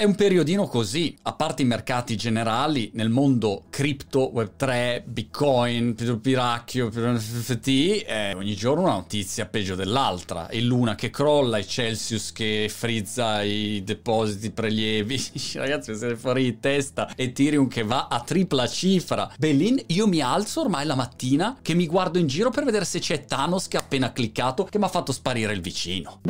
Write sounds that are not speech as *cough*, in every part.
è un periodino così, a parte i mercati generali, nel mondo cripto, web3, bitcoin, piracchio, NFT, eh, ogni giorno una notizia peggio dell'altra. E l'una che crolla, i Celsius che frizza i depositi prelievi. *laughs* Ragazzi, siete fuori di testa. Ethereum che va a tripla cifra. Belin, io mi alzo ormai la mattina che mi guardo in giro per vedere se c'è Thanos che ha appena cliccato che mi ha fatto sparire il vicino.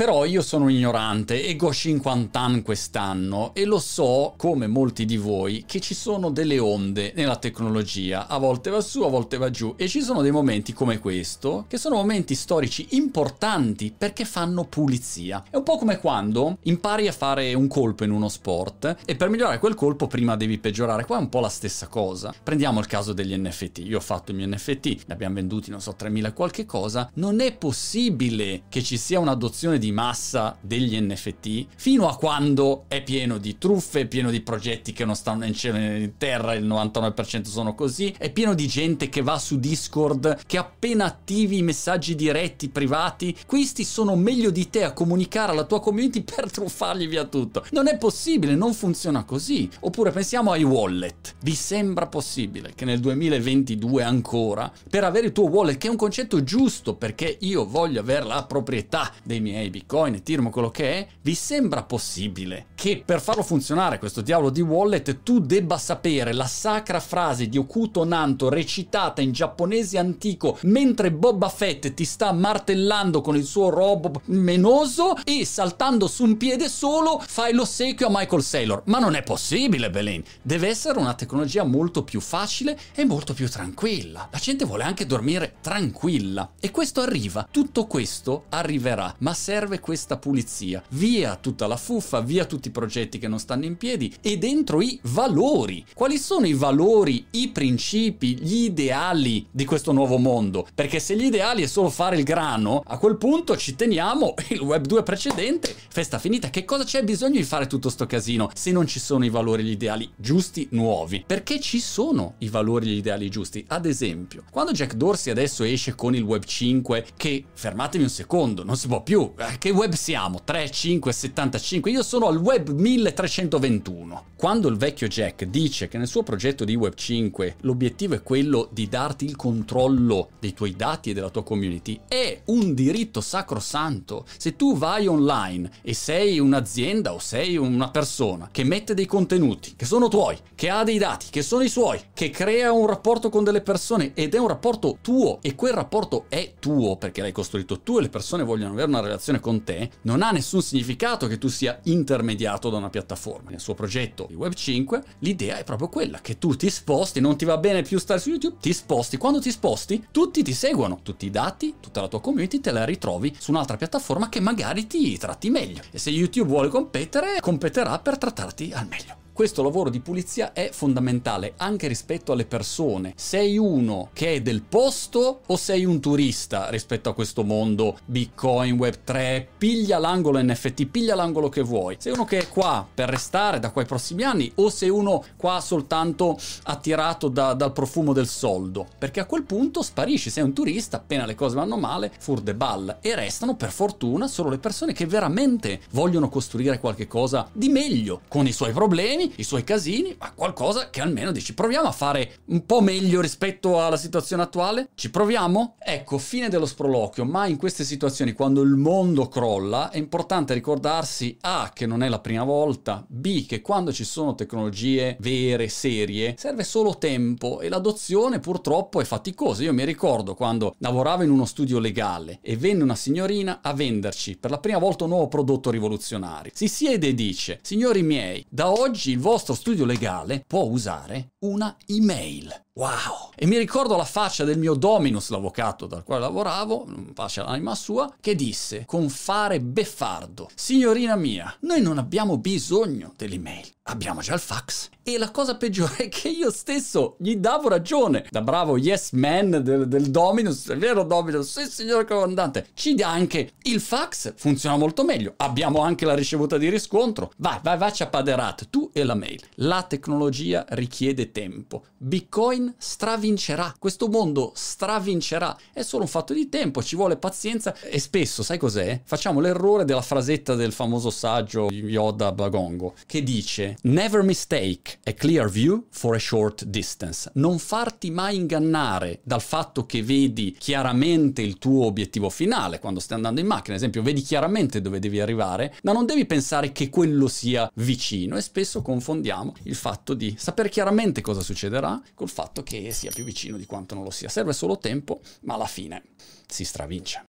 Però io sono ignorante e go 50 anni quest'anno e lo so, come molti di voi, che ci sono delle onde nella tecnologia. A volte va su, a volte va giù. E ci sono dei momenti come questo, che sono momenti storici importanti perché fanno pulizia. È un po' come quando impari a fare un colpo in uno sport e per migliorare quel colpo prima devi peggiorare. Qua è un po' la stessa cosa. Prendiamo il caso degli NFT. Io ho fatto i miei NFT, ne abbiamo venduti, non so, 3.000 e qualche cosa. Non è possibile che ci sia un'adozione di massa degli NFT fino a quando è pieno di truffe, pieno di progetti che non stanno in cielo né in terra, il 99% sono così, è pieno di gente che va su Discord, che appena attivi i messaggi diretti, privati, questi sono meglio di te a comunicare alla tua community *laughs* per truffargli via tutto. Non è possibile, non funziona così. Oppure pensiamo ai wallet. Vi sembra possibile che nel 2022 ancora, per avere il tuo wallet, che è un concetto giusto perché io voglio avere la proprietà dei miei Bitcoin, Ethereum, quello che è, vi sembra possibile che per farlo funzionare questo diavolo di wallet tu debba sapere la sacra frase di Okuto Nanto recitata in giapponese antico mentre Boba Fett ti sta martellando con il suo robot menoso e saltando su un piede solo fai l'ossequio a Michael Saylor. Ma non è possibile, Belen. Deve essere una tecnologia molto più facile e molto più tranquilla. La gente vuole anche dormire tranquilla. E questo arriva. Tutto questo arriverà. Ma serve serve questa pulizia. Via tutta la fuffa, via tutti i progetti che non stanno in piedi e dentro i valori. Quali sono i valori, i principi, gli ideali di questo nuovo mondo? Perché se gli ideali è solo fare il grano, a quel punto ci teniamo *laughs* il web 2 precedente, festa finita. Che cosa c'è bisogno di fare tutto sto casino se non ci sono i valori gli ideali giusti nuovi? Perché ci sono i valori gli ideali giusti. Ad esempio, quando Jack Dorsey adesso esce con il web 5 che fermatemi un secondo, non si può più, eh, che web siamo? 3, 5, 75? Io sono al web 1321. Quando il vecchio Jack dice che nel suo progetto di web 5 l'obiettivo è quello di darti il controllo dei tuoi dati e della tua community, è un diritto sacrosanto. Se tu vai online e sei un'azienda o sei una persona che mette dei contenuti che sono tuoi, che ha dei dati, che sono i suoi, che crea un rapporto con delle persone ed è un rapporto tuo e quel rapporto è tuo perché l'hai costruito tu e le persone vogliono avere una relazione con te, non ha nessun significato che tu sia intermediato da una piattaforma. Nel suo progetto di Web 5 l'idea è proprio quella che tu ti sposti, non ti va bene più stare su YouTube, ti sposti. Quando ti sposti, tutti ti seguono, tutti i dati, tutta la tua community te la ritrovi su un'altra piattaforma che magari ti tratti meglio. E se YouTube vuole competere, competerà per trattarti al meglio questo lavoro di pulizia è fondamentale anche rispetto alle persone. Sei uno che è del posto o sei un turista rispetto a questo mondo Bitcoin, Web3? Piglia l'angolo NFT, piglia l'angolo che vuoi. Sei uno che è qua per restare da qua ai prossimi anni o sei uno qua soltanto attirato da, dal profumo del soldo? Perché a quel punto sparisci, sei un turista, appena le cose vanno male, fur de ball. E restano per fortuna solo le persone che veramente vogliono costruire qualche cosa di meglio con i suoi problemi i suoi casini, ma qualcosa che almeno dici proviamo a fare un po' meglio rispetto alla situazione attuale? Ci proviamo? Ecco, fine dello sproloquio, ma in queste situazioni quando il mondo crolla è importante ricordarsi A che non è la prima volta, B che quando ci sono tecnologie vere, serie, serve solo tempo e l'adozione purtroppo è faticosa. Io mi ricordo quando lavoravo in uno studio legale e venne una signorina a venderci per la prima volta un nuovo prodotto rivoluzionario. Si siede e dice, signori miei, da oggi il vostro studio legale può usare una email. Wow! E mi ricordo la faccia del mio Dominus, l'avvocato dal quale lavoravo, pace all'anima sua, che disse con fare beffardo: Signorina mia, noi non abbiamo bisogno dell'email, abbiamo già il fax. E la cosa peggiore è che io stesso gli davo ragione. Da bravo yes man del, del Dominus, è vero Dominus? Sì, signor comandante. Ci dà anche il fax, funziona molto meglio. Abbiamo anche la ricevuta di riscontro. Vai, vai, vai, a paderat, tu e la mail. La tecnologia richiede tempo. Bitcoin stravincerà. Questo mondo stravincerà. È solo un fatto di tempo, ci vuole pazienza e spesso, sai cos'è? Facciamo l'errore della frasetta del famoso saggio Yoda Bagongo che dice Never mistake a clear view for a short distance. Non farti mai ingannare dal fatto che vedi chiaramente il tuo obiettivo finale quando stai andando in macchina, ad esempio, vedi chiaramente dove devi arrivare, ma non devi pensare che quello sia vicino e spesso confondiamo il fatto di sapere chiaramente cosa succederà col fatto che sia più vicino di quanto non lo sia. Serve solo tempo, ma alla fine si stravince.